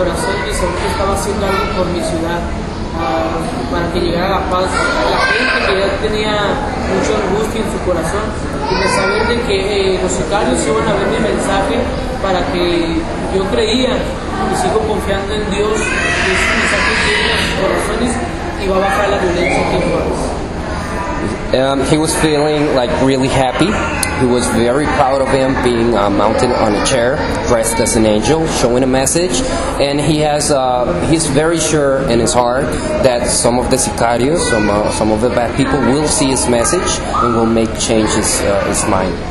corazón y sentí que estaba haciendo algo por mi ciudad ah, para que llegara la paz. La gente que ya tenía mucho angustia en su corazón y de saber de que eh, los sicarios iban a ver mi mensaje para que yo creía y sigo confiando en Dios que ese mensaje llegue a sus corazones y va a bajar la violencia en Juárez. Um, he was feeling like really happy. He was very proud of him being uh, mounted on a chair, dressed as an angel, showing a message. And he has, uh, he's very sure in his heart that some of the sicarios, some, uh, some of the bad people, will see his message and will make changes uh, his mind.